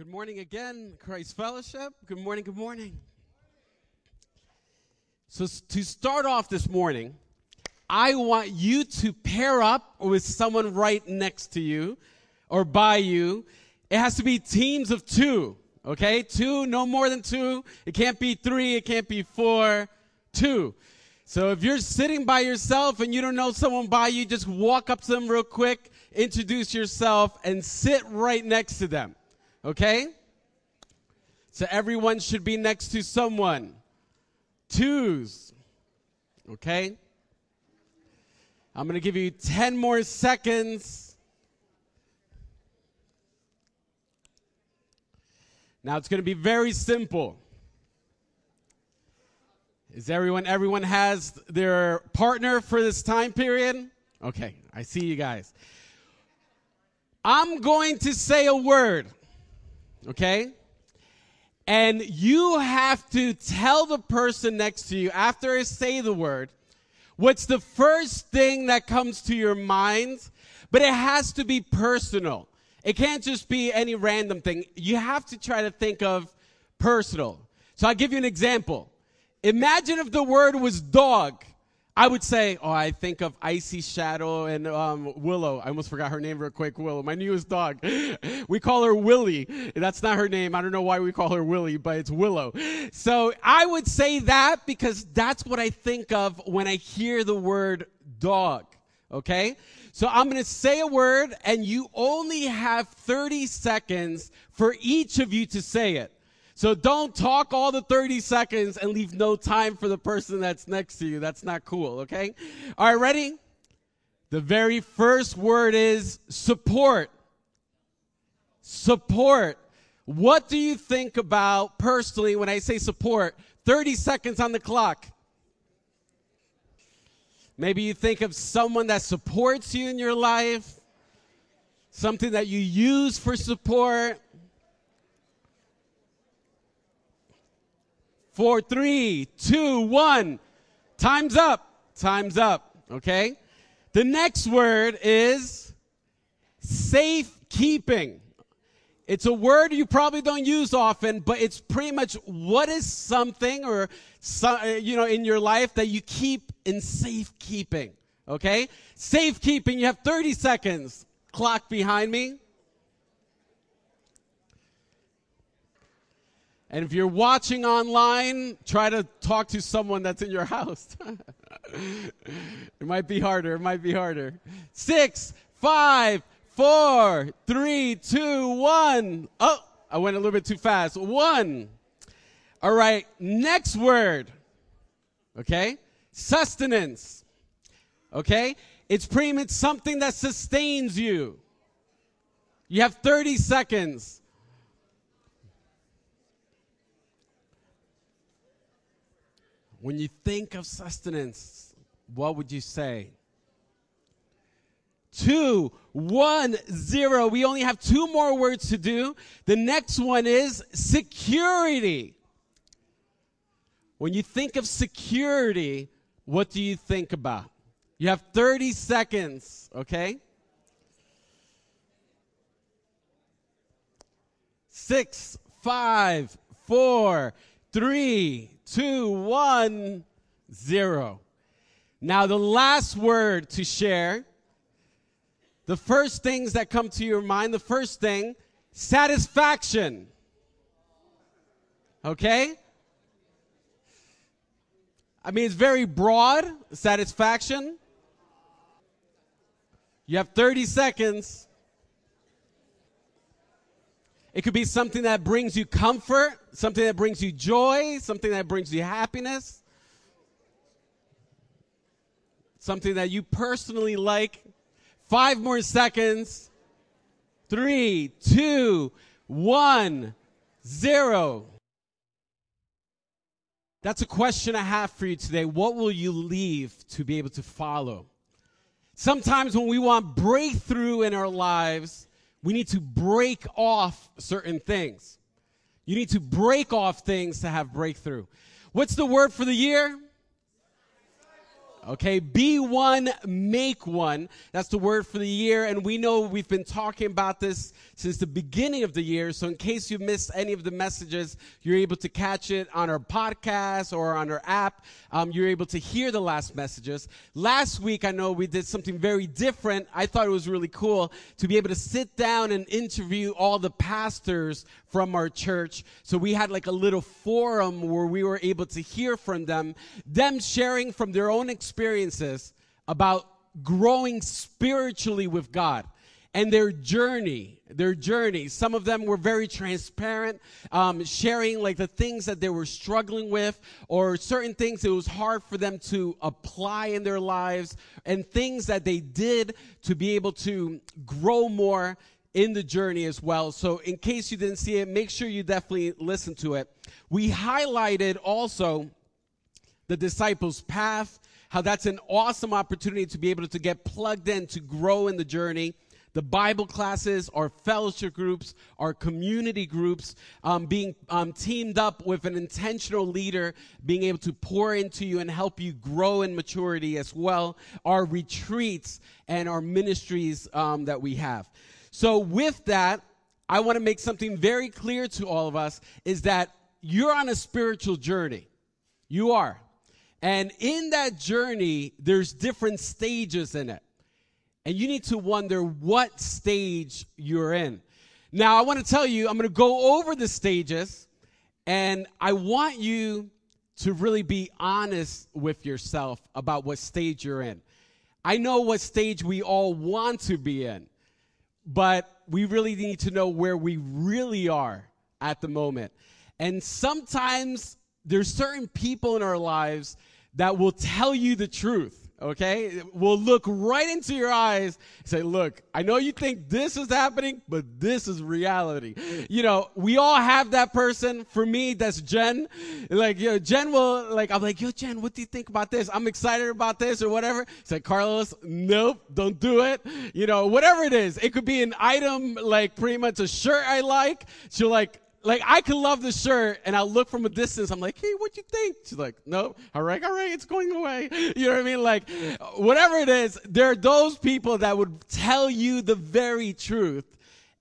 Good morning again, Christ Fellowship. Good morning, good morning. So, to start off this morning, I want you to pair up with someone right next to you or by you. It has to be teams of two, okay? Two, no more than two. It can't be three, it can't be four, two. So if you're sitting by yourself and you don't know someone by you, just walk up to them real quick, introduce yourself, and sit right next to them. Okay? So everyone should be next to someone. Twos. Okay? I'm going to give you 10 more seconds. Now it's going to be very simple. Is everyone everyone has their partner for this time period? Okay, I see you guys. I'm going to say a word. Okay? And you have to tell the person next to you after I say the word what's the first thing that comes to your mind, but it has to be personal. It can't just be any random thing. You have to try to think of personal. So I'll give you an example. Imagine if the word was dog. I would say, oh, I think of Icy Shadow and um, Willow. I almost forgot her name real quick. Willow, my newest dog. we call her Willie. That's not her name. I don't know why we call her Willie, but it's Willow. So I would say that because that's what I think of when I hear the word dog. Okay? So I'm going to say a word, and you only have 30 seconds for each of you to say it. So don't talk all the 30 seconds and leave no time for the person that's next to you. That's not cool, okay? All right, ready? The very first word is support. Support. What do you think about personally when I say support? 30 seconds on the clock. Maybe you think of someone that supports you in your life, something that you use for support. Four, three, two, one. Time's up. Time's up. Okay? The next word is safekeeping. It's a word you probably don't use often, but it's pretty much what is something or uh, you know in your life that you keep in safekeeping. Okay? Safekeeping, you have 30 seconds. Clock behind me. And if you're watching online, try to talk to someone that's in your house. it might be harder. It might be harder. Six, five, four, three, two, one. Oh, I went a little bit too fast. One. All right. Next word. Okay. Sustenance. Okay. It's pretty much something that sustains you. You have 30 seconds. When you think of sustenance, what would you say? Two, one, zero. We only have two more words to do. The next one is security. When you think of security, what do you think about? You have 30 seconds, okay? Six, five, four, three, two, one, zero. Now, the last word to share, the first things that come to your mind, the first thing, satisfaction. Okay? I mean, it's very broad, satisfaction. You have 30 seconds. It could be something that brings you comfort, something that brings you joy, something that brings you happiness, something that you personally like. Five more seconds. Three, two, one, zero. That's a question I have for you today. What will you leave to be able to follow? Sometimes when we want breakthrough in our lives, we need to break off certain things. You need to break off things to have breakthrough. What's the word for the year? Okay, be one, make one. That's the word for the year. And we know we've been talking about this since the beginning of the year. So in case you missed any of the messages, you're able to catch it on our podcast or on our app. Um, you're able to hear the last messages. Last week, I know we did something very different. I thought it was really cool to be able to sit down and interview all the pastors from our church. So we had like a little forum where we were able to hear from them, them sharing from their own experiences about growing spiritually with God and their journey, their journey. Some of them were very transparent, um, sharing like the things that they were struggling with, or certain things it was hard for them to apply in their lives, and things that they did to be able to grow more in the journey as well. So, in case you didn't see it, make sure you definitely listen to it. We highlighted also the disciples' path, how that's an awesome opportunity to be able to get plugged in to grow in the journey the Bible classes, our fellowship groups, our community groups, um, being um, teamed up with an intentional leader, being able to pour into you and help you grow in maturity as well, our retreats and our ministries um, that we have. So, with that, I want to make something very clear to all of us is that you're on a spiritual journey. You are. And in that journey, there's different stages in it and you need to wonder what stage you're in. Now, I want to tell you, I'm going to go over the stages, and I want you to really be honest with yourself about what stage you're in. I know what stage we all want to be in, but we really need to know where we really are at the moment. And sometimes there's certain people in our lives that will tell you the truth okay, will look right into your eyes say, Look, I know you think this is happening, but this is reality. You know, we all have that person. For me, that's Jen. Like, yo, Jen will, like, I'm like, Yo, Jen, what do you think about this? I'm excited about this or whatever. It's like, Carlos, nope, don't do it. You know, whatever it is. It could be an item, like, pretty much a shirt I like. She'll, like, like I could love the shirt and I'll look from a distance. I'm like, hey, what you think? She's like, no, all right, all right, it's going away. You know what I mean? Like, whatever it is, there are those people that would tell you the very truth.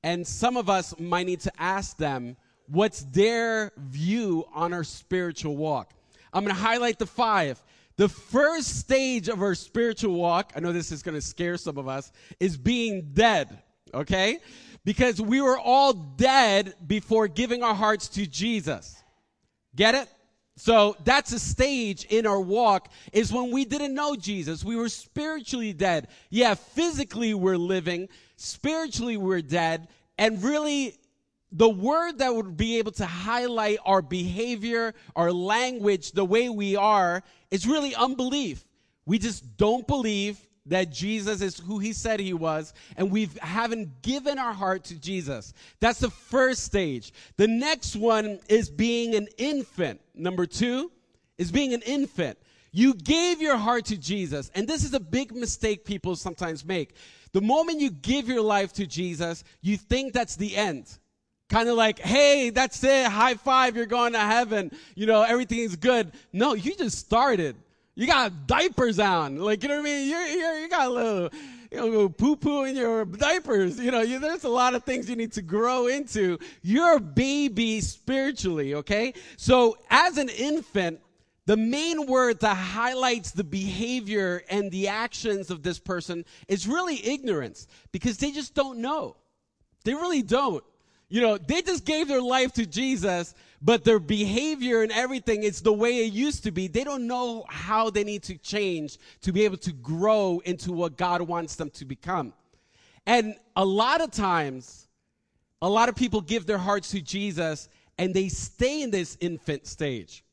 And some of us might need to ask them what's their view on our spiritual walk. I'm going to highlight the five. The first stage of our spiritual walk, I know this is going to scare some of us, is being dead. Okay? Because we were all dead before giving our hearts to Jesus. Get it? So that's a stage in our walk is when we didn't know Jesus. We were spiritually dead. Yeah, physically we're living, spiritually we're dead, and really the word that would be able to highlight our behavior, our language, the way we are is really unbelief. We just don't believe that Jesus is who he said he was, and we haven't given our heart to Jesus. That's the first stage. The next one is being an infant. Number two is being an infant. You gave your heart to Jesus, and this is a big mistake people sometimes make. The moment you give your life to Jesus, you think that's the end. Kind of like, hey, that's it, high five, you're going to heaven, you know, everything is good. No, you just started. You got diapers on. Like, you know what I mean? You're, you're, you got a little, you know, poo poo in your diapers. You know, you, there's a lot of things you need to grow into. You're a baby spiritually, okay? So, as an infant, the main word that highlights the behavior and the actions of this person is really ignorance because they just don't know. They really don't. You know, they just gave their life to Jesus, but their behavior and everything, it's the way it used to be. They don't know how they need to change to be able to grow into what God wants them to become. And a lot of times, a lot of people give their hearts to Jesus and they stay in this infant stage.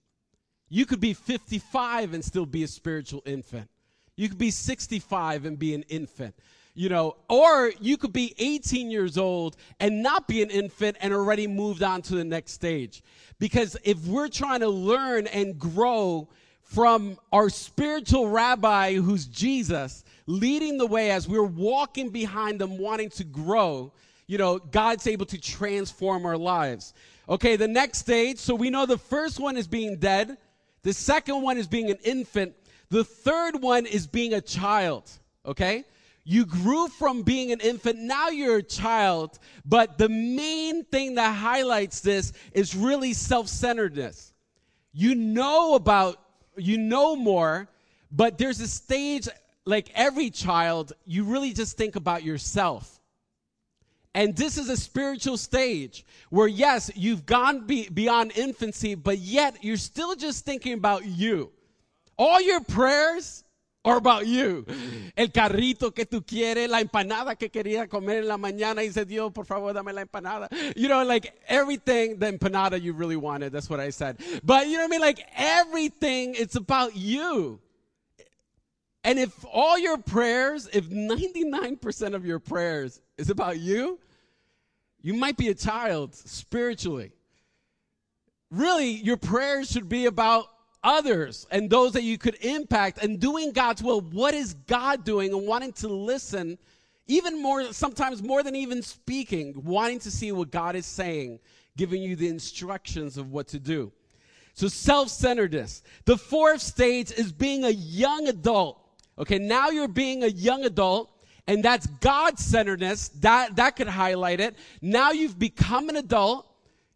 You could be 55 and still be a spiritual infant. You could be 65 and be an infant you know, or you could be 18 years old and not be an infant and already moved on to the next stage. Because if we're trying to learn and grow from our spiritual rabbi who's Jesus, leading the way as we're walking behind them, wanting to grow, you know, God's able to transform our lives. Okay, the next stage. So we know the first one is being dead. The second one is being an infant. The third one is being a child, okay? You grew from being an infant, now you're a child, but the main thing that highlights this is really self centeredness. You know about, you know more, but there's a stage, like every child, you really just think about yourself. And this is a spiritual stage where, yes, you've gone be- beyond infancy, but yet you're still just thinking about you. All your prayers, or about you. El carrito que tú quieres, la empanada que quería comer en la mañana y dice, Dios, por favor, dame la empanada. You know, like everything, the empanada you really wanted. That's what I said. But you know what I mean? Like everything, it's about you. And if all your prayers, if 99% of your prayers is about you, you might be a child spiritually. Really, your prayers should be about others and those that you could impact and doing God's will. What is God doing and wanting to listen, even more, sometimes more than even speaking, wanting to see what God is saying, giving you the instructions of what to do. So self centeredness. The fourth stage is being a young adult. Okay, now you're being a young adult. And that's God centeredness. That, that could highlight it. Now you've become an adult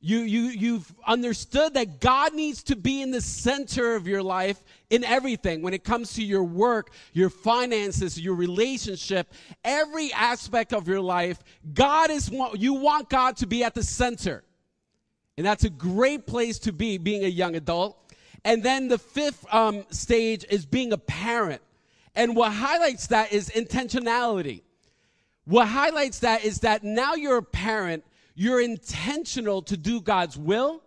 you, you, you've understood that God needs to be in the center of your life in everything. When it comes to your work, your finances, your relationship, every aspect of your life, God is, you want God to be at the center. And that's a great place to be, being a young adult. And then the fifth um, stage is being a parent. And what highlights that is intentionality. What highlights that is that now you're a parent you're intentional to do God's will.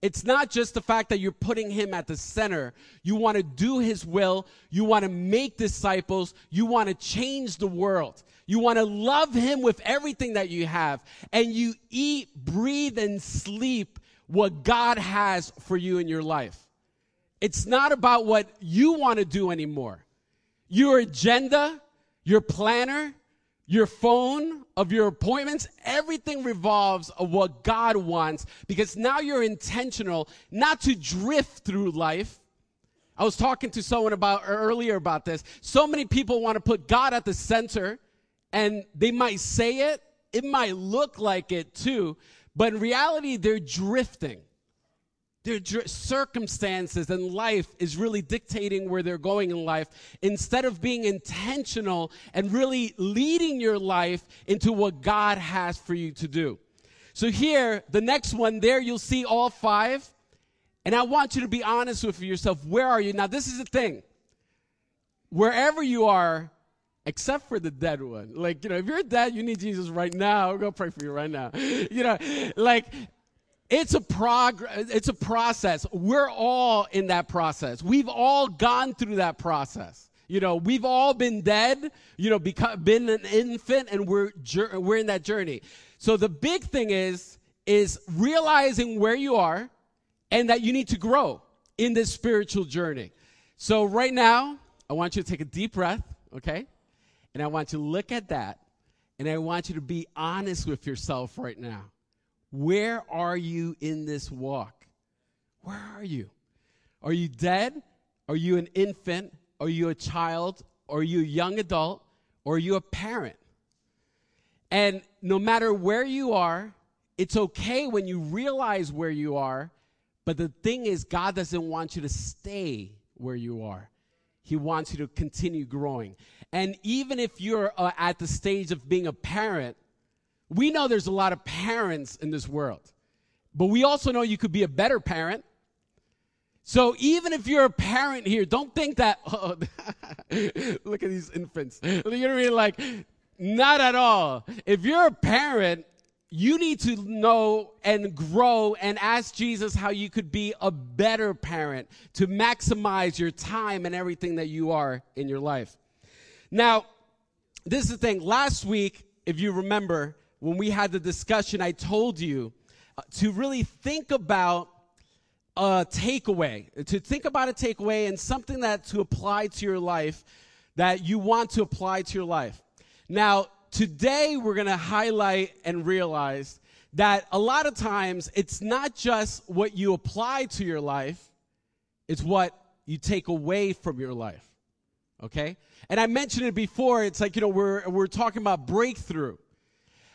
It's not just the fact that you're putting him at the center. You want to do his will. You want to make disciples. You want to change the world. You want to love him with everything that you have. And you eat, breathe, and sleep what God has for you in your life. It's not about what you want to do anymore. Your agenda, your planner, your phone, of your appointments, everything revolves of what God wants because now you're intentional not to drift through life. I was talking to someone about er, earlier about this. So many people want to put God at the center and they might say it, it might look like it too, but in reality they're drifting their circumstances and life is really dictating where they're going in life instead of being intentional and really leading your life into what God has for you to do. So here, the next one there, you'll see all five. And I want you to be honest with yourself. Where are you? Now, this is the thing. Wherever you are, except for the dead one. Like, you know, if you're dead, you need Jesus right now. I'll go pray for you right now. You know, like it's a progress, it's a process. We're all in that process. We've all gone through that process. You know, we've all been dead, you know, become, been an infant and we're we're in that journey. So the big thing is is realizing where you are and that you need to grow in this spiritual journey. So right now, I want you to take a deep breath, okay? And I want you to look at that and I want you to be honest with yourself right now. Where are you in this walk? Where are you? Are you dead? Are you an infant? Are you a child? Are you a young adult? Or are you a parent? And no matter where you are, it's okay when you realize where you are, but the thing is, God doesn't want you to stay where you are. He wants you to continue growing. And even if you're uh, at the stage of being a parent, we know there's a lot of parents in this world, but we also know you could be a better parent. So even if you're a parent here, don't think that, oh, look at these infants. You know what I mean? Like, not at all. If you're a parent, you need to know and grow and ask Jesus how you could be a better parent to maximize your time and everything that you are in your life. Now, this is the thing. Last week, if you remember, when we had the discussion, I told you uh, to really think about a takeaway, to think about a takeaway and something that to apply to your life that you want to apply to your life. Now, today we're going to highlight and realize that a lot of times it's not just what you apply to your life, it's what you take away from your life. Okay? And I mentioned it before. It's like, you know, we're, we're talking about breakthrough.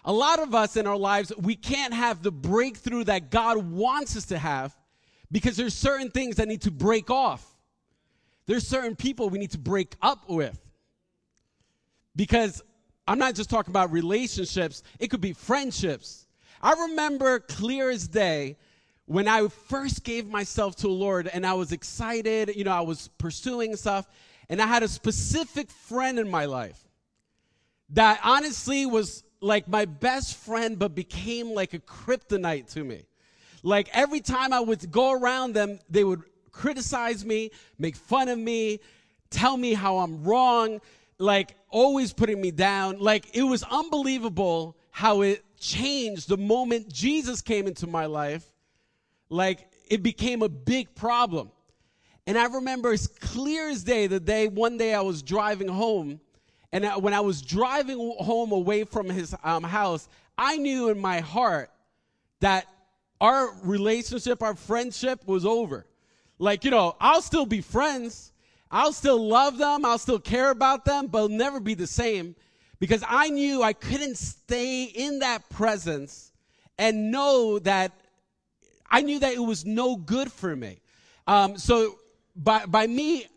A lot of us in our lives, we can't have the breakthrough that God wants us to have because there's certain things that need to break off. There's certain people we need to break up with. Because I'm not just talking about relationships, it could be friendships. I remember clear as day when I first gave myself to the Lord and I was excited, you know, I was pursuing stuff, and I had a specific friend in my life that honestly was like my best friend, but became like a kryptonite to me. Like every time I would go around them, they would criticize me, make fun of me, tell me how I'm wrong, like always putting me down. Like it was unbelievable how it changed the moment Jesus came into my life like it became a big problem. And I remember as clear as day the day, one day I was driving home. And when I was driving home away from his um, house, I knew in my heart that our relationship, our friendship was over. Like, you know, I'll still be friends. I'll still love them. I'll still care about them, but it'll never be the same because I knew I couldn't stay in that presence and know that I knew that it was no good for me. Um, so by, by me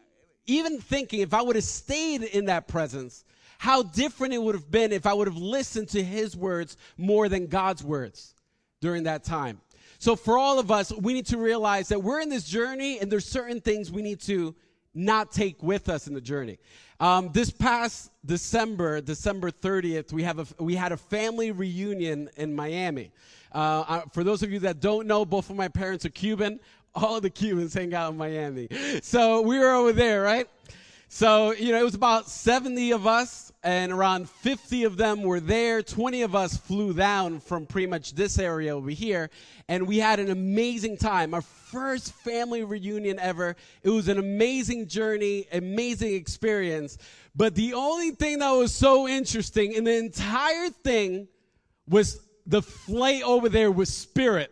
even thinking if I would have stayed in that presence, how different it would have been if I would have listened to his words more than God's words during that time. So for all of us, we need to realize that we're in this journey and there's certain things we need to not take with us in the journey. Um, this past December, December 30th, we have a, we had a family reunion in Miami. Uh, for those of you that don't know, both of my parents are Cuban. All the Cubans hang out in Miami. So we were over there, right? So, you know, it was about 70 of us, and around 50 of them were there. 20 of us flew down from pretty much this area over here, and we had an amazing time. Our first family reunion ever. It was an amazing journey, amazing experience. But the only thing that was so interesting in the entire thing was the flight over there was Spirit.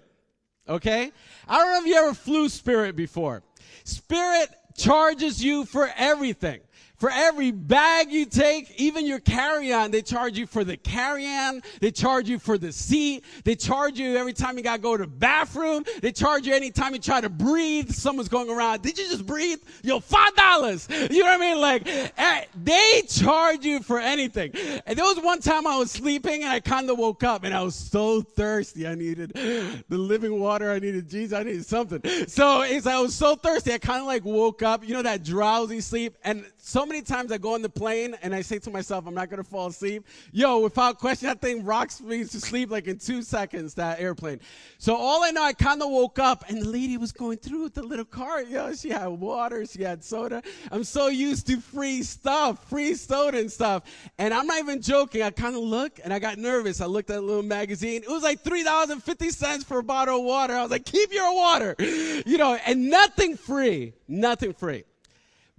Okay? I don't know if you ever flew Spirit before. Spirit charges you for everything. For every bag you take, even your carry-on, they charge you for the carry-on. They charge you for the seat. They charge you every time you gotta go to the bathroom. They charge you anytime you try to breathe. Someone's going around. Did you just breathe? Yo, five dollars. You know what I mean? Like, eh, they charge you for anything. And there was one time I was sleeping and I kind of woke up and I was so thirsty. I needed the living water. I needed Jesus. I needed something. So it's, I was so thirsty. I kind of like woke up. You know that drowsy sleep and so many times I go on the plane and I say to myself, I'm not going to fall asleep. Yo, without question, that thing rocks me to sleep like in two seconds, that airplane. So all I know, I kind of woke up and the lady was going through with the little cart. Yo, she had water, she had soda. I'm so used to free stuff, free soda and stuff. And I'm not even joking. I kind of look and I got nervous. I looked at a little magazine. It was like $3.50 for a bottle of water. I was like, keep your water. You know, and nothing free, nothing free.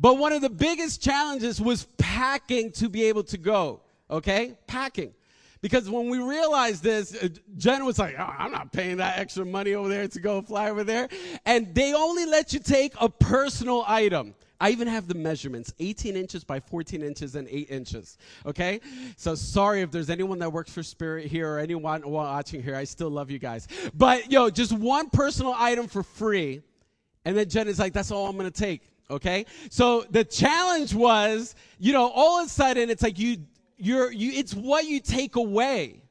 But one of the biggest challenges was packing to be able to go. Okay? Packing. Because when we realized this, uh, Jen was like, oh, I'm not paying that extra money over there to go fly over there. And they only let you take a personal item. I even have the measurements 18 inches by 14 inches and 8 inches. Okay? So sorry if there's anyone that works for Spirit here or anyone watching here. I still love you guys. But yo, just one personal item for free. And then Jen is like, that's all I'm going to take. Okay. So the challenge was, you know, all of a sudden it's like you, you're, you, it's what you take away.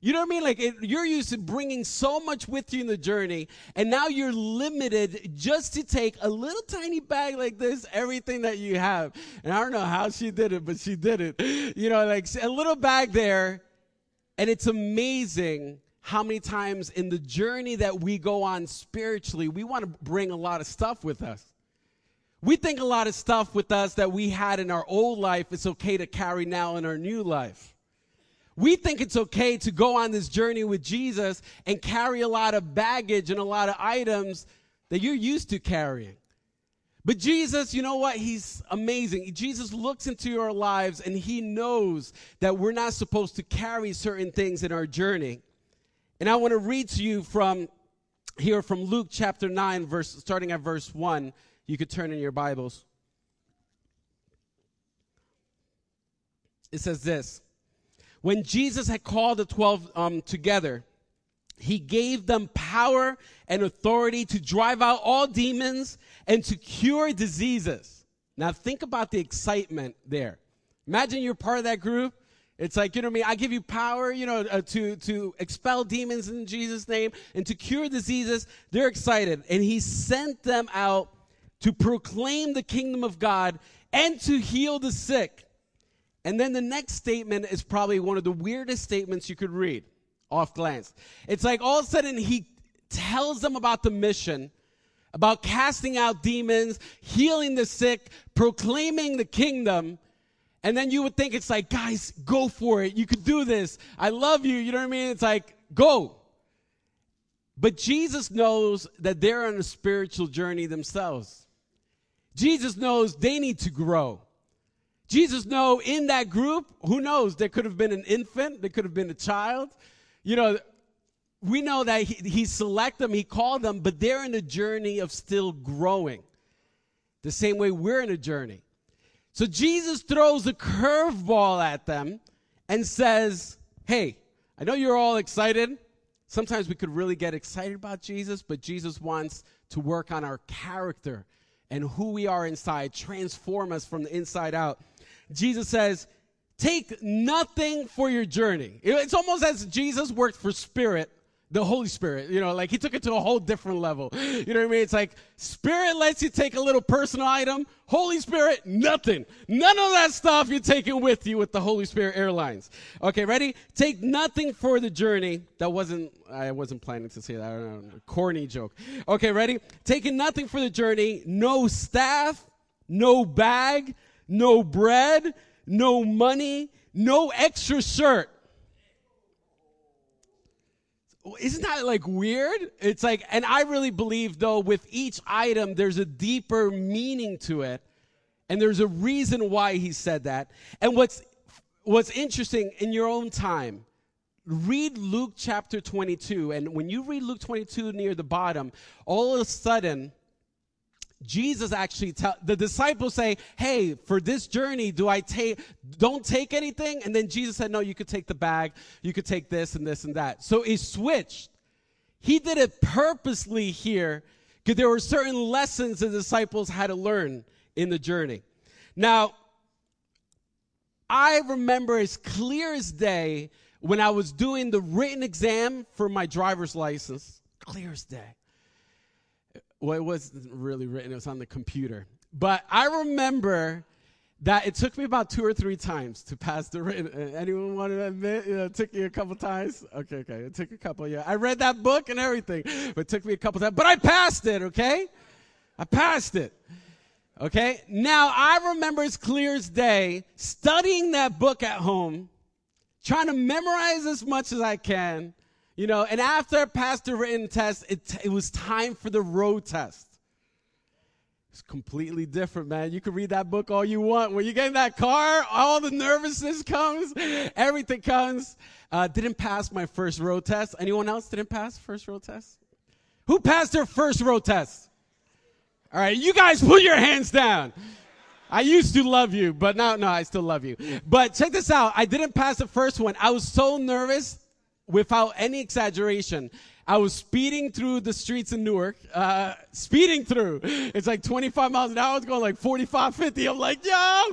You know what I mean? Like it, you're used to bringing so much with you in the journey, and now you're limited just to take a little tiny bag like this, everything that you have. And I don't know how she did it, but she did it. You know, like a little bag there, and it's amazing how many times in the journey that we go on spiritually, we want to bring a lot of stuff with us. We think a lot of stuff with us that we had in our old life it's okay to carry now in our new life. We think it's okay to go on this journey with Jesus and carry a lot of baggage and a lot of items that you're used to carrying. But Jesus, you know what? He's amazing. Jesus looks into our lives and he knows that we're not supposed to carry certain things in our journey. And I want to read to you from here from Luke chapter 9 verse starting at verse 1 You could turn in your Bibles. It says this When Jesus had called the 12 um, together, he gave them power and authority to drive out all demons and to cure diseases. Now, think about the excitement there. Imagine you're part of that group. It's like, you know what I mean? I give you power, you know, uh, to, to expel demons in Jesus' name and to cure diseases. They're excited. And he sent them out to proclaim the kingdom of God and to heal the sick. And then the next statement is probably one of the weirdest statements you could read off glance. It's like all of a sudden he tells them about the mission, about casting out demons, healing the sick, proclaiming the kingdom. And then you would think it's like, guys, go for it. You could do this. I love you. You know what I mean? It's like, go. But Jesus knows that they're on a spiritual journey themselves. Jesus knows they need to grow. Jesus know in that group, who knows, there could have been an infant, there could have been a child, you know, we know that he, he selected them, he called them, but they're in a journey of still growing. The same way we're in a journey. So Jesus throws a curveball at them and says, Hey, I know you're all excited. Sometimes we could really get excited about Jesus, but Jesus wants to work on our character and who we are inside, transform us from the inside out. Jesus says, Take nothing for your journey. It's almost as Jesus worked for Spirit, the Holy Spirit. You know, like he took it to a whole different level. You know what I mean? It's like Spirit lets you take a little personal item. Holy Spirit, nothing. None of that stuff you're taking with you with the Holy Spirit Airlines. Okay, ready? Take nothing for the journey. That wasn't, I wasn't planning to say that. I don't know. Corny joke. Okay, ready? Taking nothing for the journey. No staff, no bag, no bread no money, no extra shirt. Isn't that like weird? It's like, and I really believe though, with each item, there's a deeper meaning to it. And there's a reason why he said that. And what's, what's interesting in your own time, read Luke chapter 22. And when you read Luke 22 near the bottom, all of a sudden, Jesus actually tell the disciples say, "Hey, for this journey, do I take don't take anything?" And then Jesus said, "No, you could take the bag. You could take this and this and that." So it switched. He did it purposely here because there were certain lessons the disciples had to learn in the journey. Now, I remember as clear as day when I was doing the written exam for my driver's license, clear as day well, it wasn't really written, it was on the computer. But I remember that it took me about two or three times to pass the written. Uh, anyone want to admit? You know, it took you a couple times? Okay, okay. It took a couple, yeah. I read that book and everything, but it took me a couple times. But I passed it, okay? I passed it. Okay? Now, I remember as clear as day studying that book at home, trying to memorize as much as I can, you know, and after passed the written test, it, it was time for the road test. It's completely different, man. You can read that book all you want. When you get in that car, all the nervousness comes, everything comes. Uh, didn't pass my first road test. Anyone else didn't pass first road test? Who passed their first road test? All right, you guys put your hands down. I used to love you, but now, no, I still love you. But check this out. I didn't pass the first one. I was so nervous without any exaggeration, I was speeding through the streets in Newark, uh, speeding through. It's like 25 miles an hour. I was going like 45, 50. I'm like, yeah.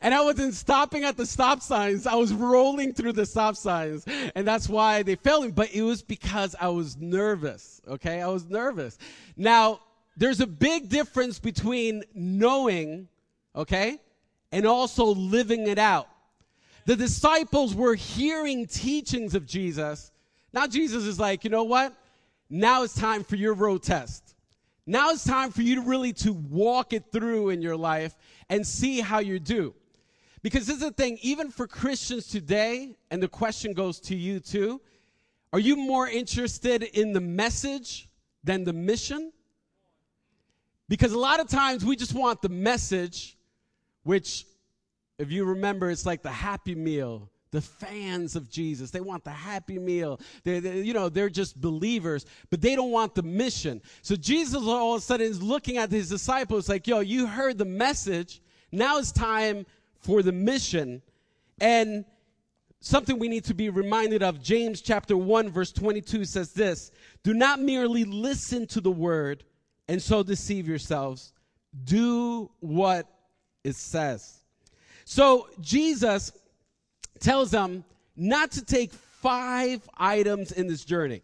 And I wasn't stopping at the stop signs. I was rolling through the stop signs. And that's why they failed me. But it was because I was nervous. Okay. I was nervous. Now, there's a big difference between knowing, okay, and also living it out. The disciples were hearing teachings of Jesus. Now Jesus is like, you know what? Now it's time for your road test. Now it's time for you to really to walk it through in your life and see how you do. Because this is the thing, even for Christians today, and the question goes to you too, are you more interested in the message than the mission? Because a lot of times we just want the message, which if you remember, it's like the happy meal, the fans of Jesus. They want the happy meal. They, they, you know, they're just believers, but they don't want the mission. So Jesus all of a sudden is looking at his disciples like, yo, you heard the message. Now it's time for the mission. And something we need to be reminded of James chapter 1 verse 22 says this, do not merely listen to the word and so deceive yourselves. Do what it says. So Jesus tells them not to take five items in this journey.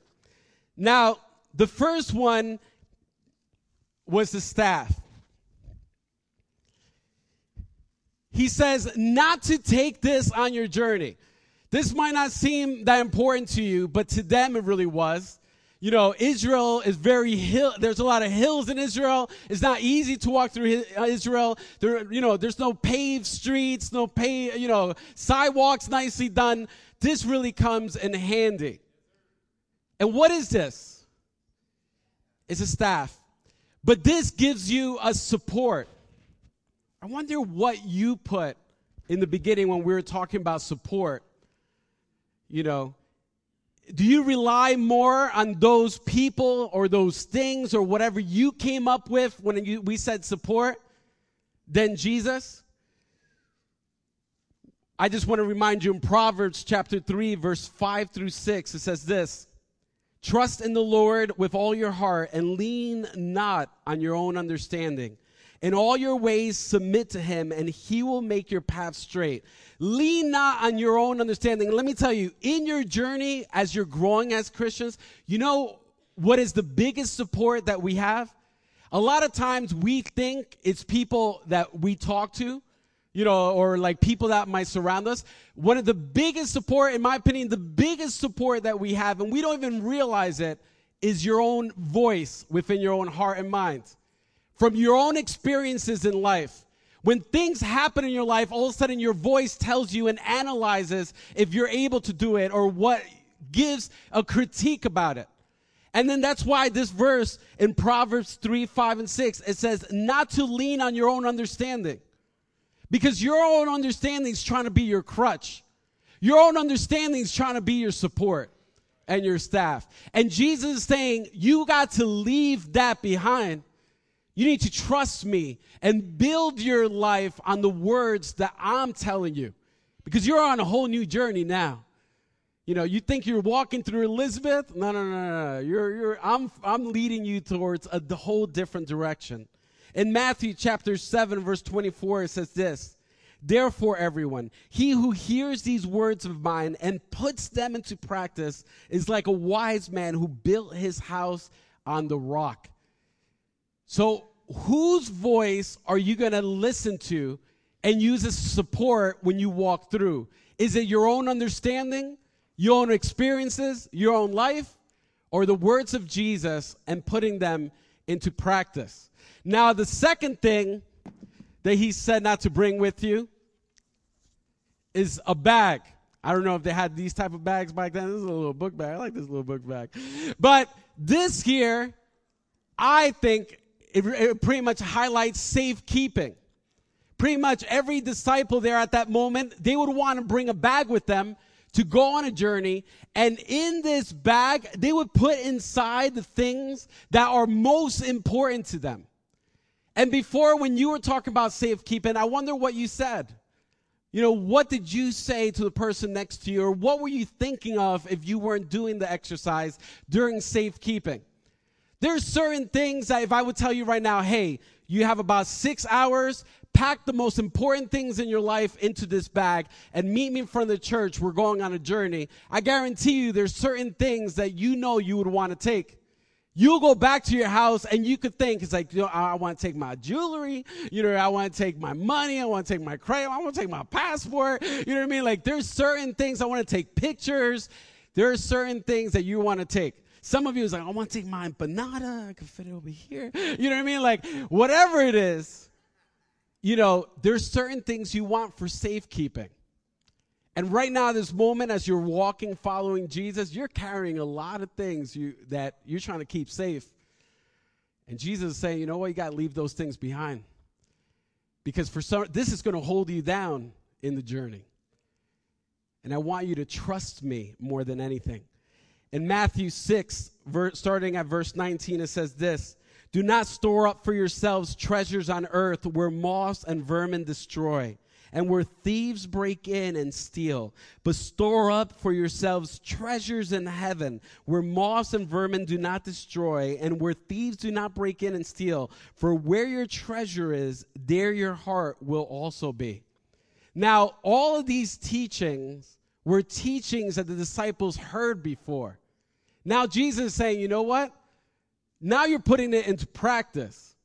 Now, the first one was the staff. He says not to take this on your journey. This might not seem that important to you, but to them it really was. You know, Israel is very hill. There's a lot of hills in Israel. It's not easy to walk through uh, Israel. There, you know, there's no paved streets, no pay, you know, sidewalks nicely done. This really comes in handy. And what is this? It's a staff. But this gives you a support. I wonder what you put in the beginning when we were talking about support. You know, do you rely more on those people or those things or whatever you came up with when you, we said support than Jesus? I just want to remind you in Proverbs chapter 3, verse 5 through 6, it says this Trust in the Lord with all your heart and lean not on your own understanding. In all your ways, submit to him, and he will make your path straight. Lean not on your own understanding. Let me tell you, in your journey as you're growing as Christians, you know what is the biggest support that we have? A lot of times we think it's people that we talk to, you know, or like people that might surround us. One of the biggest support, in my opinion, the biggest support that we have, and we don't even realize it, is your own voice within your own heart and mind from your own experiences in life. When things happen in your life, all of a sudden your voice tells you and analyzes if you're able to do it or what gives a critique about it. And then that's why this verse in Proverbs 3, 5, and 6, it says, not to lean on your own understanding. Because your own understanding is trying to be your crutch. Your own understanding is trying to be your support and your staff. And Jesus is saying, you got to leave that behind you need to trust me and build your life on the words that I'm telling you because you're on a whole new journey now. You know, you think you're walking through Elizabeth? No, no, no, no. You're, you're, I'm, I'm leading you towards a whole different direction. In Matthew chapter 7, verse 24, it says this Therefore, everyone, he who hears these words of mine and puts them into practice is like a wise man who built his house on the rock. So, whose voice are you going to listen to and use as support when you walk through? Is it your own understanding, your own experiences, your own life, or the words of Jesus and putting them into practice? Now, the second thing that he said not to bring with you is a bag. I don't know if they had these type of bags back then. This is a little book bag. I like this little book bag. But this here, I think it, it pretty much highlights safekeeping. Pretty much every disciple there at that moment, they would want to bring a bag with them to go on a journey. And in this bag, they would put inside the things that are most important to them. And before, when you were talking about safekeeping, I wonder what you said. You know, what did you say to the person next to you, or what were you thinking of if you weren't doing the exercise during safekeeping? There's certain things that if I would tell you right now, hey, you have about six hours, pack the most important things in your life into this bag and meet me in front of the church. We're going on a journey. I guarantee you there's certain things that you know you would want to take. You'll go back to your house and you could think, it's like, you know, I want to take my jewelry. You know, I want to take my money. I want to take my credit. I want to take my passport. You know what I mean? Like there's certain things I want to take pictures. There are certain things that you want to take. Some of you is like, I want to take my empanada. I can fit it over here. You know what I mean? Like, whatever it is, you know, there's certain things you want for safekeeping. And right now, this moment, as you're walking, following Jesus, you're carrying a lot of things you, that you're trying to keep safe. And Jesus is saying, you know what? You got to leave those things behind. Because for some, this is going to hold you down in the journey. And I want you to trust me more than anything. In Matthew 6, ver- starting at verse 19, it says this Do not store up for yourselves treasures on earth where moths and vermin destroy and where thieves break in and steal. But store up for yourselves treasures in heaven, where moths and vermin do not destroy, and where thieves do not break in and steal. For where your treasure is, there your heart will also be. Now, all of these teachings were teachings that the disciples heard before. Now, Jesus is saying, you know what? Now you're putting it into practice.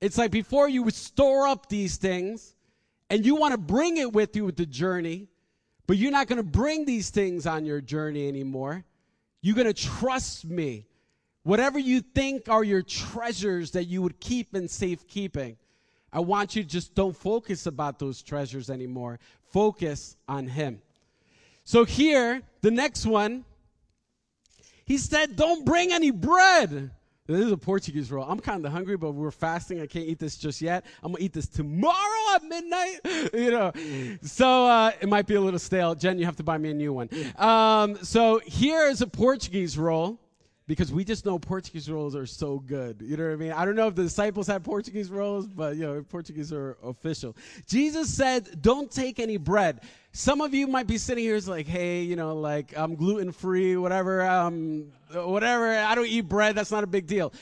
It's like before you would store up these things, and you want to bring it with you with the journey, but you're not going to bring these things on your journey anymore. You're going to trust me. Whatever you think are your treasures that you would keep in safekeeping, I want you to just don't focus about those treasures anymore. Focus on Him. So here, the next one, he said, Don't bring any bread. This is a Portuguese roll. I'm kind of hungry, but we're fasting. I can't eat this just yet. I'm gonna eat this tomorrow at midnight. you know, so uh, it might be a little stale. Jen, you have to buy me a new one. Um, so here is a Portuguese roll because we just know Portuguese rolls are so good. You know what I mean? I don't know if the disciples had Portuguese rolls, but you know, Portuguese are official. Jesus said, "Don't take any bread." Some of you might be sitting here, it's like, "Hey, you know, like I'm gluten free, whatever, um, whatever. I don't eat bread. That's not a big deal."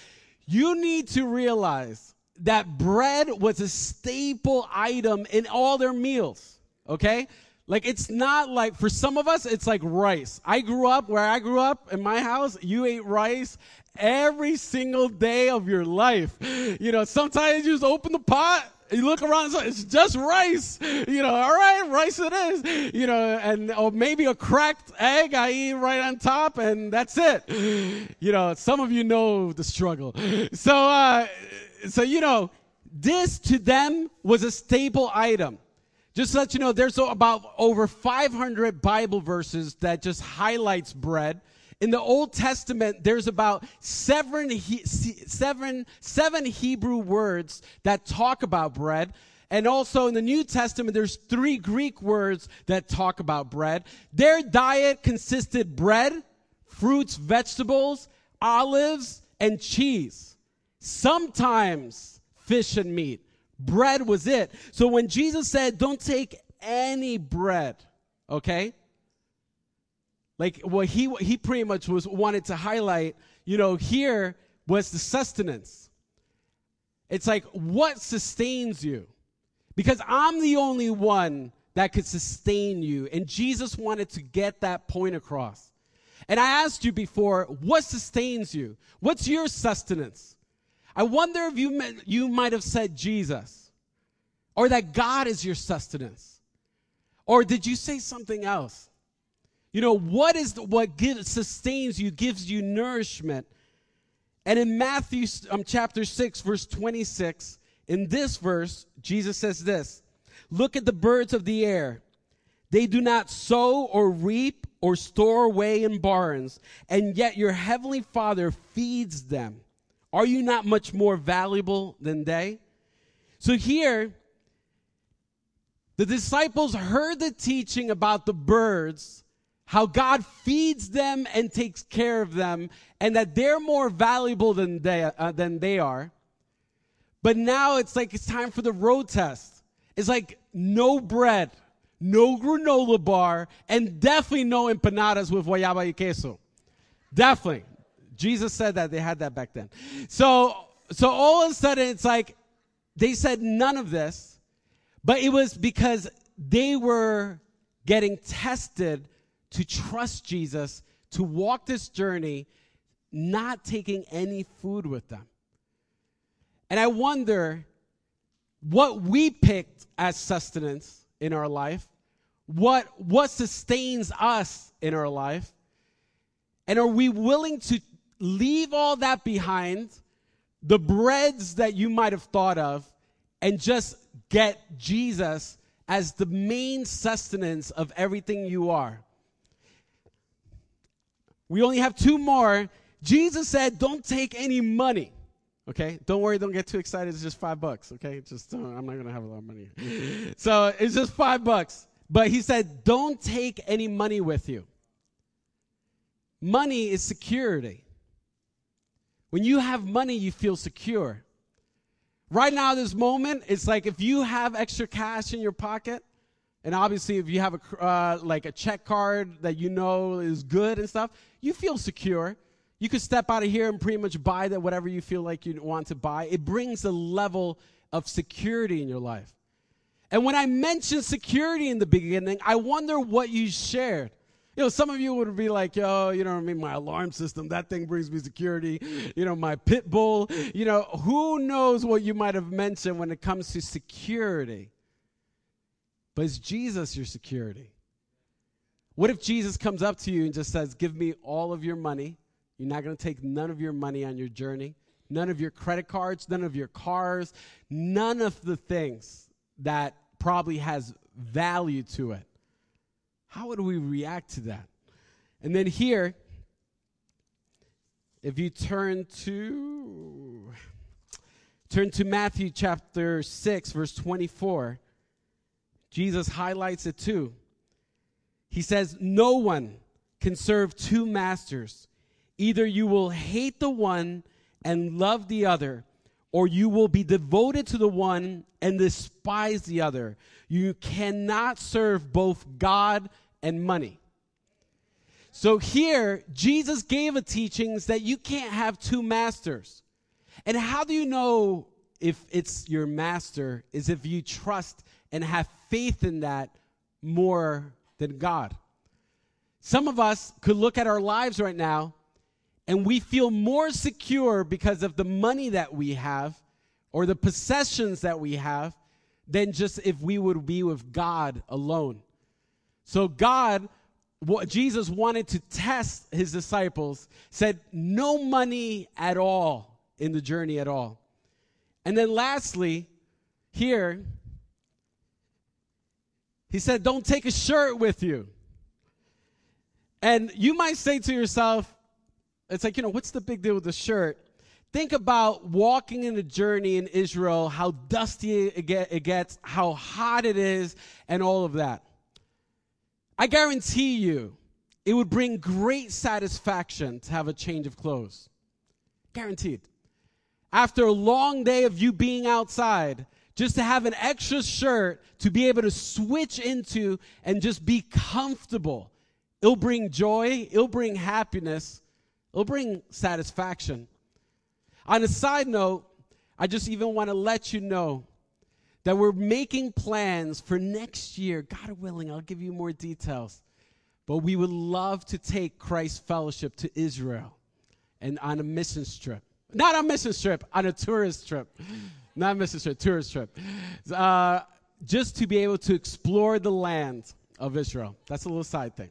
You need to realize that bread was a staple item in all their meals. Okay. Like it's not like for some of us, it's like rice. I grew up where I grew up in my house. You ate rice every single day of your life. You know, sometimes you just open the pot. You look around, it's just rice. You know, all right, rice it is. You know, and or maybe a cracked egg I eat right on top, and that's it. You know, some of you know the struggle. So, uh, so you know, this to them was a staple item. Just to let you know, there's about over 500 Bible verses that just highlights bread. In the Old Testament, there's about seven, seven, seven Hebrew words that talk about bread. And also in the New Testament, there's three Greek words that talk about bread. Their diet consisted bread, fruits, vegetables, olives, and cheese. Sometimes fish and meat. Bread was it. So when Jesus said, don't take any bread, okay? Like what he he pretty much was wanted to highlight, you know, here was the sustenance. It's like what sustains you? Because I'm the only one that could sustain you. And Jesus wanted to get that point across. And I asked you before, what sustains you? What's your sustenance? I wonder if you, you might have said Jesus or that God is your sustenance. Or did you say something else? You know, what is the, what gives, sustains you, gives you nourishment? And in Matthew um, chapter 6, verse 26, in this verse, Jesus says this Look at the birds of the air. They do not sow or reap or store away in barns, and yet your heavenly Father feeds them. Are you not much more valuable than they? So here, the disciples heard the teaching about the birds, how God feeds them and takes care of them, and that they're more valuable than they, uh, than they are. But now it's like it's time for the road test. It's like no bread, no granola bar, and definitely no empanadas with guayaba y queso. Definitely. Jesus said that they had that back then. So, so all of a sudden it's like they said none of this, but it was because they were getting tested to trust Jesus, to walk this journey, not taking any food with them. And I wonder what we picked as sustenance in our life, what, what sustains us in our life, and are we willing to leave all that behind, the breads that you might have thought of, and just get Jesus as the main sustenance of everything you are. We only have two more. Jesus said, Don't take any money. Okay? Don't worry, don't get too excited. It's just five bucks. Okay? Just, uh, I'm not going to have a lot of money. so it's just five bucks. But he said, don't take any money with you. Money is security. When you have money, you feel secure. Right now, this moment, it's like if you have extra cash in your pocket, and obviously if you have a uh, like a check card that you know is good and stuff, you feel secure. You could step out of here and pretty much buy that whatever you feel like you want to buy. It brings a level of security in your life. And when I mentioned security in the beginning, I wonder what you shared. You know, some of you would be like, yo, you know what I mean? My alarm system, that thing brings me security. You know, my pit bull. You know, who knows what you might have mentioned when it comes to security? But is Jesus your security? What if Jesus comes up to you and just says, Give me all of your money? You're not going to take none of your money on your journey, none of your credit cards, none of your cars, none of the things that probably has value to it. How would we react to that? And then here, if you turn to turn to Matthew chapter 6 verse 24, Jesus highlights it too. He says, "No one can serve two masters. Either you will hate the one and love the other, or you will be devoted to the one and despise the other. You cannot serve both God and money. So here, Jesus gave a teachings that you can't have two masters. And how do you know if it's your master is if you trust and have faith in that more than God. Some of us could look at our lives right now and we feel more secure because of the money that we have or the possessions that we have than just if we would be with God alone. So God, what Jesus wanted to test his disciples, said no money at all in the journey at all. And then lastly, here, he said, don't take a shirt with you. And you might say to yourself, it's like, you know, what's the big deal with the shirt? Think about walking in the journey in Israel, how dusty it gets, how hot it is, and all of that. I guarantee you, it would bring great satisfaction to have a change of clothes. Guaranteed. After a long day of you being outside, just to have an extra shirt to be able to switch into and just be comfortable. It'll bring joy, it'll bring happiness, it'll bring satisfaction. On a side note, I just even want to let you know that we're making plans for next year. God willing, I'll give you more details. But we would love to take Christ Fellowship to Israel and on a mission trip. Not a mission trip, on a tourist trip. Not a mission trip, tourist trip. Uh, just to be able to explore the land of Israel. That's a little side thing.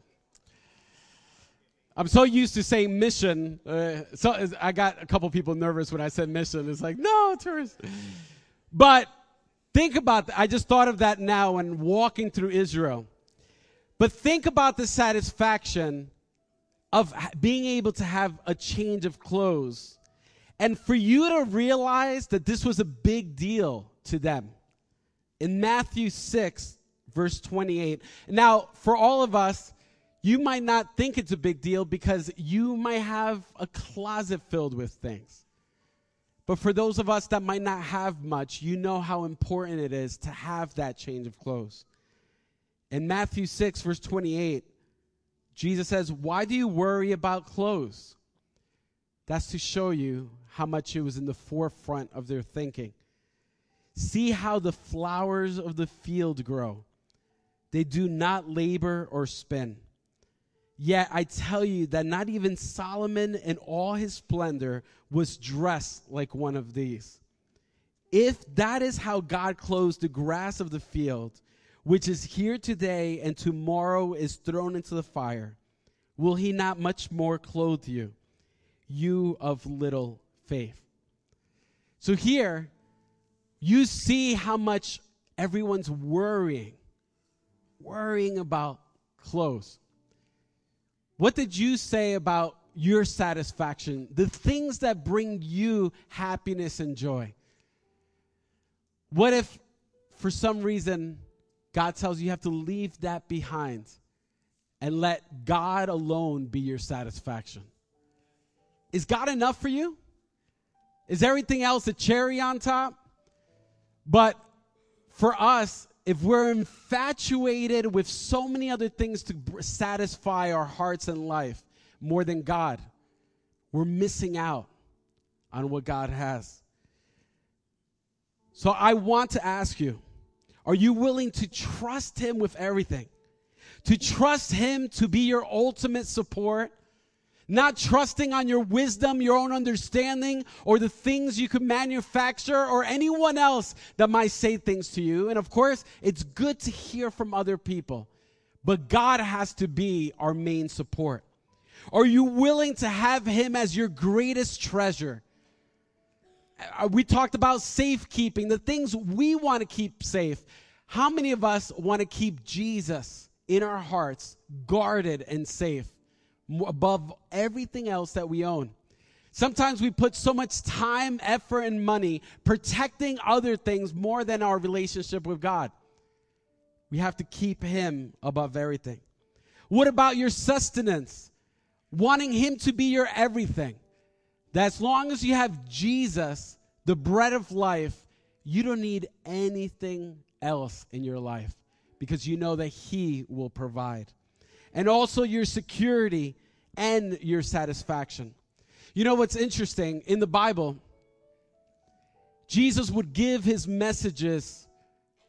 I'm so used to saying mission. Uh, so I got a couple people nervous when I said mission. It's like, no, tourist. But think about that. I just thought of that now and walking through Israel. But think about the satisfaction of being able to have a change of clothes and for you to realize that this was a big deal to them. In Matthew 6, verse 28. Now, for all of us, you might not think it's a big deal because you might have a closet filled with things. But for those of us that might not have much, you know how important it is to have that change of clothes. In Matthew 6, verse 28, Jesus says, Why do you worry about clothes? That's to show you how much it was in the forefront of their thinking. See how the flowers of the field grow. They do not labor or spin. Yet I tell you that not even Solomon in all his splendor was dressed like one of these. If that is how God clothes the grass of the field, which is here today and tomorrow is thrown into the fire, will he not much more clothe you, you of little faith. So here, you see how much everyone's worrying, worrying about clothes. What did you say about your satisfaction, the things that bring you happiness and joy? What if, for some reason, God tells you you have to leave that behind and let God alone be your satisfaction. Is God enough for you? Is everything else a cherry on top? But for us, if we're infatuated with so many other things to satisfy our hearts and life more than God, we're missing out on what God has. So I want to ask you are you willing to trust Him with everything? To trust Him to be your ultimate support? Not trusting on your wisdom, your own understanding, or the things you could manufacture, or anyone else that might say things to you. And of course, it's good to hear from other people, but God has to be our main support. Are you willing to have Him as your greatest treasure? Uh, we talked about safekeeping, the things we want to keep safe. How many of us want to keep Jesus in our hearts guarded and safe? Above everything else that we own. Sometimes we put so much time, effort, and money protecting other things more than our relationship with God. We have to keep Him above everything. What about your sustenance? Wanting Him to be your everything. That as long as you have Jesus, the bread of life, you don't need anything else in your life because you know that He will provide and also your security and your satisfaction. You know what's interesting? In the Bible, Jesus would give his messages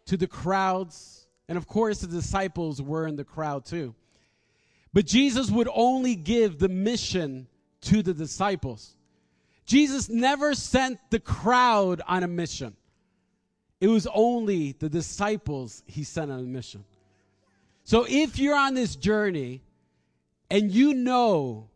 to the crowds, and of course, the disciples were in the crowd too. But Jesus would only give the mission to the disciples. Jesus never sent the crowd on a mission. It was only the disciples he sent on a mission. So if you're on this journey and you know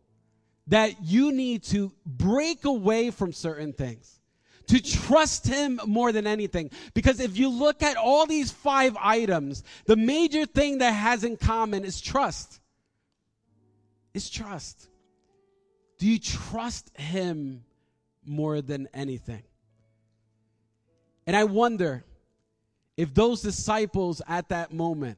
that you need to break away from certain things, to trust Him more than anything. Because if you look at all these five items, the major thing that has in common is trust. Is trust. Do you trust Him more than anything? And I wonder if those disciples at that moment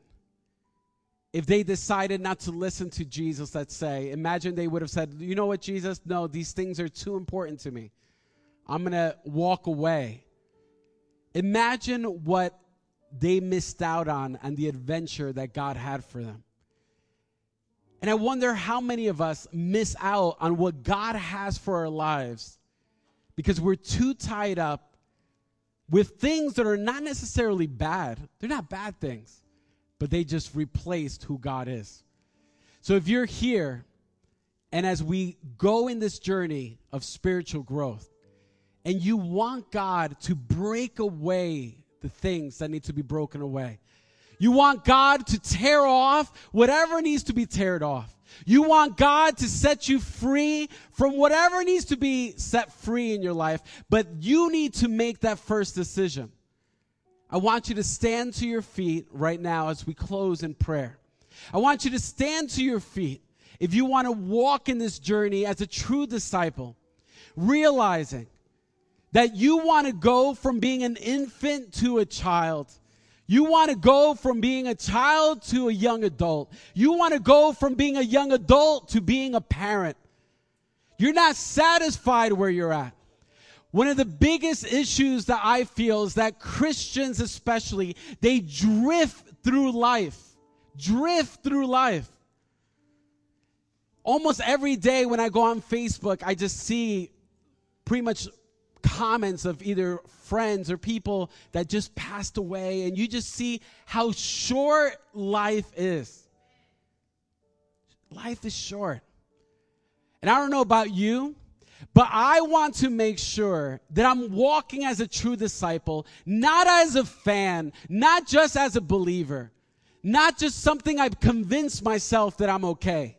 if they decided not to listen to Jesus, let's say, imagine they would have said, You know what, Jesus? No, these things are too important to me. I'm going to walk away. Imagine what they missed out on and the adventure that God had for them. And I wonder how many of us miss out on what God has for our lives because we're too tied up with things that are not necessarily bad. They're not bad things but they just replaced who God is. So if you're here, and as we go in this journey of spiritual growth, and you want God to break away the things that need to be broken away, you want God to tear off whatever needs to be teared off. You want God to set you free from whatever needs to be set free in your life, but you need to make that first decision. I want you to stand to your feet right now as we close in prayer. I want you to stand to your feet if you want to walk in this journey as a true disciple, realizing that you want to go from being an infant to a child. You want to go from being a child to a young adult. You want to go from being a young adult to being a parent. You're not satisfied where you're at. One of the biggest issues that I feel is that Christians, especially, they drift through life. Drift through life. Almost every day when I go on Facebook, I just see pretty much comments of either friends or people that just passed away, and you just see how short life is. Life is short. And I don't know about you, but I want to make sure that I'm walking as a true disciple, not as a fan, not just as a believer, not just something I've convinced myself that I'm okay.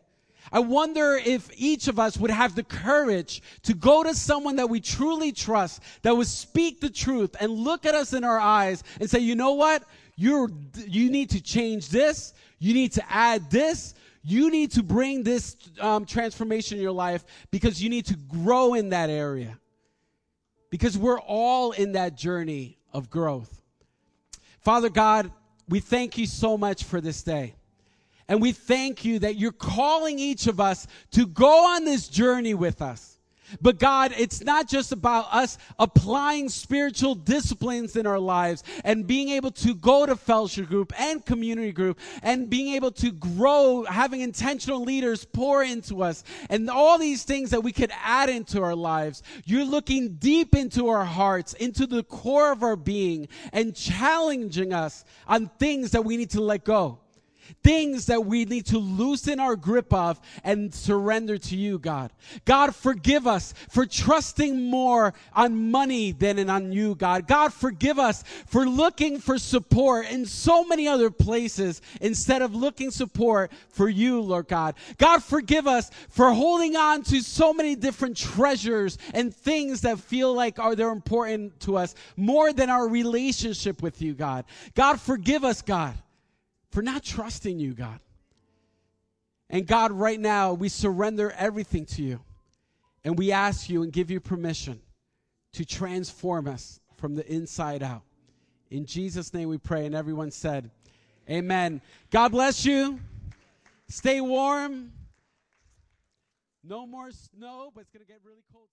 I wonder if each of us would have the courage to go to someone that we truly trust, that would speak the truth and look at us in our eyes and say, you know what? You're, you need to change this. You need to add this. You need to bring this um, transformation in your life because you need to grow in that area. Because we're all in that journey of growth. Father God, we thank you so much for this day. And we thank you that you're calling each of us to go on this journey with us. But God, it's not just about us applying spiritual disciplines in our lives and being able to go to fellowship group and community group and being able to grow, having intentional leaders pour into us and all these things that we could add into our lives. You're looking deep into our hearts, into the core of our being and challenging us on things that we need to let go things that we need to loosen our grip of and surrender to you, God. God, forgive us for trusting more on money than on you, God. God, forgive us for looking for support in so many other places instead of looking support for you, Lord God. God, forgive us for holding on to so many different treasures and things that feel like are they're important to us more than our relationship with you, God. God, forgive us, God for not trusting you, God. And God, right now, we surrender everything to you. And we ask you and give you permission to transform us from the inside out. In Jesus' name we pray. And everyone said, Amen. God bless you. Stay warm. No more snow, but it's going to get really cold.